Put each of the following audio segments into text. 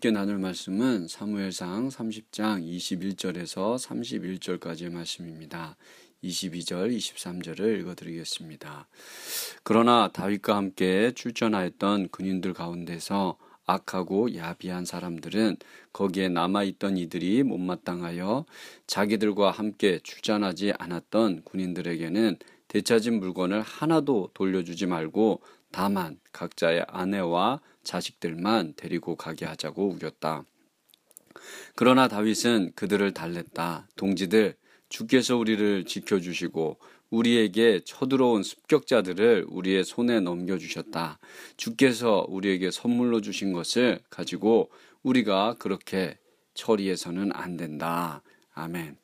함께 나눌 말씀은 사무엘상 30장 21절에서 31절까지의 말씀입니다. 22절, 23절을 읽어드리겠습니다. 그러나 다윗과 함께 출전하였던 군인들 가운데서 악하고 야비한 사람들은 거기에 남아있던 이들이 못마땅하여 자기들과 함께 출전하지 않았던 군인들에게는 되찾은 물건을 하나도 돌려주지 말고 다만 각자의 아내와 자식들만 데리고 가게 하자고 우겼다. 그러나 다윗은 그들을 달랬다. 동지들, 주께서 우리를 지켜주시고 우리에게 쳐들어온 습격자들을 우리의 손에 넘겨주셨다. 주께서 우리에게 선물로 주신 것을 가지고 우리가 그렇게 처리해서는 안 된다. 아멘.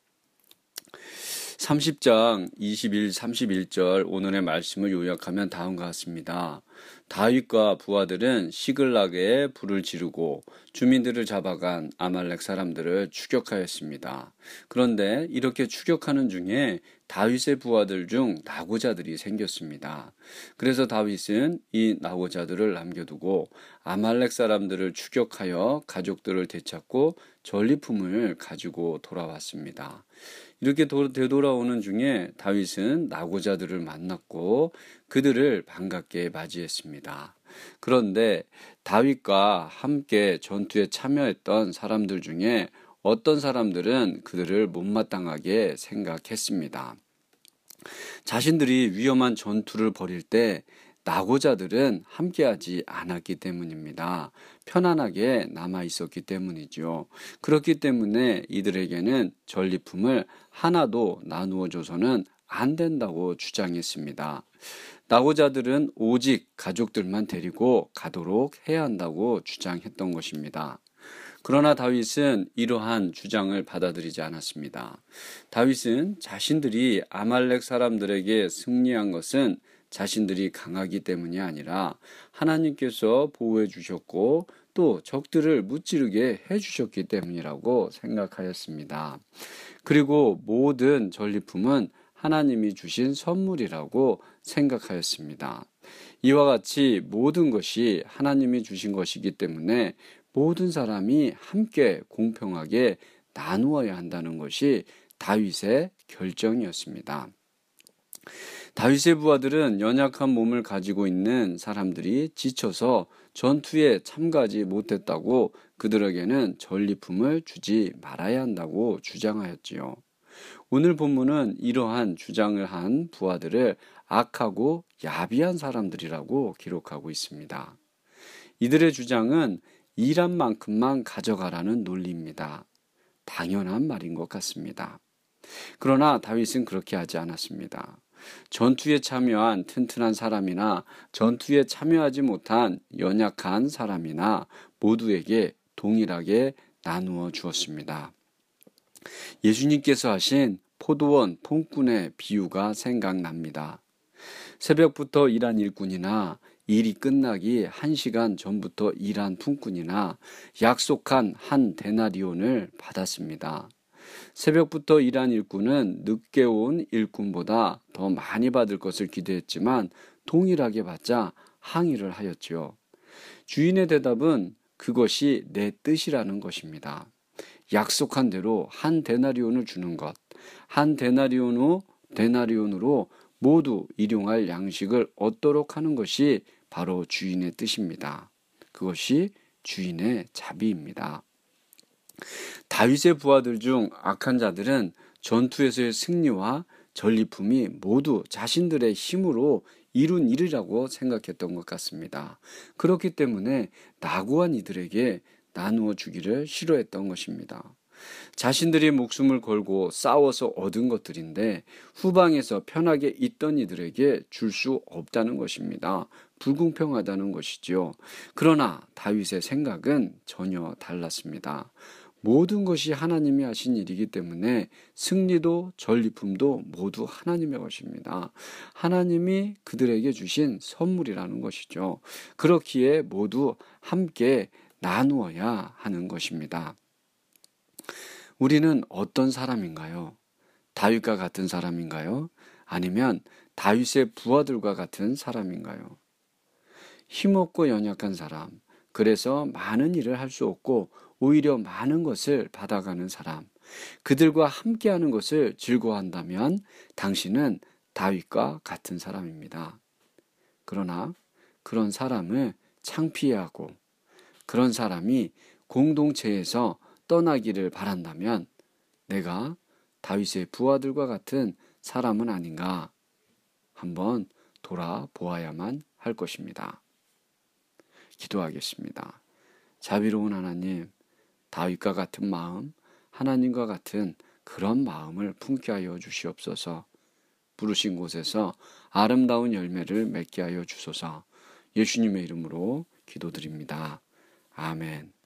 30장 21, 31절 오늘의 말씀을 요약하면 다음과 같습니다. 다윗과 부하들은 시글락에 불을 지르고 주민들을 잡아간 아말렉 사람들을 추격하였습니다. 그런데 이렇게 추격하는 중에 다윗의 부하들 중 나고자들이 생겼습니다. 그래서 다윗은 이 나고자들을 남겨두고 아말렉 사람들을 추격하여 가족들을 되찾고 전리품을 가지고 돌아왔습니다. 이렇게 되돌아오는 중에 다윗은 나고자들을 만났고 그들을 반갑게 맞이했습니다. 그런데 다윗과 함께 전투에 참여했던 사람들 중에 어떤 사람들은 그들을 못마땅하게 생각했습니다. 자신들이 위험한 전투를 벌일 때 낙오자들은 함께하지 않았기 때문입니다. 편안하게 남아 있었기 때문이죠. 그렇기 때문에 이들에게는 전리품을 하나도 나누어 줘서는 안 된다고 주장했습니다. 낙오자들은 오직 가족들만 데리고 가도록 해야 한다고 주장했던 것입니다. 그러나 다윗은 이러한 주장을 받아들이지 않았습니다. 다윗은 자신들이 아말렉 사람들에게 승리한 것은 자신들이 강하기 때문이 아니라 하나님께서 보호해 주셨고 또 적들을 무찌르게 해 주셨기 때문이라고 생각하였습니다. 그리고 모든 전리품은 하나님이 주신 선물이라고 생각하였습니다. 이와 같이 모든 것이 하나님이 주신 것이기 때문에 모든 사람이 함께 공평하게 나누어야 한다는 것이 다윗의 결정이었습니다. 다윗의 부하들은 연약한 몸을 가지고 있는 사람들이 지쳐서 전투에 참가하지 못했다고 그들에게는 전리품을 주지 말아야 한다고 주장하였지요. 오늘 본문은 이러한 주장을 한 부하들을 악하고 야비한 사람들이라고 기록하고 있습니다. 이들의 주장은 일한 만큼만 가져가라는 논리입니다. 당연한 말인 것 같습니다. 그러나 다윗은 그렇게 하지 않았습니다. 전투에 참여한 튼튼한 사람이나 전투에 참여하지 못한 연약한 사람이나 모두에게 동일하게 나누어 주었습니다. 예수님께서 하신 포도원 통꾼의 비유가 생각납니다. 새벽부터 일한 일꾼이나 일이 끝나기 한시간 전부터 일한 품꾼이나 약속한 한 데나리온을 받았습니다. 새벽부터 일한 일꾼은 늦게 온 일꾼보다 더 많이 받을 것을 기대했지만 동일하게 받자 항의를 하였지요. 주인의 대답은 그것이 내 뜻이라는 것입니다. 약속한 대로 한 데나리온을 주는 것, 한 데나리온으로 데나리온으로 모두 일용할 양식을 얻도록 하는 것이 바로 주인의 뜻입니다. 그것이 주인의 자비입니다. 다윗의 부하들 중 악한 자들은 전투에서의 승리와 전리품이 모두 자신들의 힘으로 이룬 일이라고 생각했던 것 같습니다. 그렇기 때문에 나고한 이들에게 나누어 주기를 싫어했던 것입니다. 자신들이 목숨을 걸고 싸워서 얻은 것들인데 후방에서 편하게 있던 이들에게 줄 수 없다는 것입니다. 불공평하다는 것이지요. 그러나 다윗의 생각은 전혀 달랐습니다. 모든 것이 하나님이 하신 일이기 때문에 승리도 전리품도 모두 하나님의 것입니다. 하나님이 그들에게 주신 선물이라는 것이죠. 그렇기에 모두 함께 나누어야 하는 것입니다. 우리는 어떤 사람인가요? 다윗과 같은 사람인가요? 아니면 다윗의 부하들과 같은 사람인가요? 힘없고 연약한 사람, 그래서 많은 일을 할 수 없고 오히려 많은 것을 받아가는 사람, 그들과 함께하는 것을 즐거워한다면 당신은 다윗과 같은 사람입니다. 그러나 그런 사람을 창피해하고 그런 사람이 공동체에서 떠나기를 바란다면 내가 다윗의 부하들과 같은 사람은 아닌가 한번 돌아보아야만 할 것입니다. 기도하겠습니다. 자비로운 하나님, 다윗과 같은 마음, 하나님과 같은 그런 마음을 품게 하여 주시옵소서. 부르신 곳에서 아름다운 열매를 맺게 하여 주소서. 예수님의 이름으로 기도드립니다. 아멘.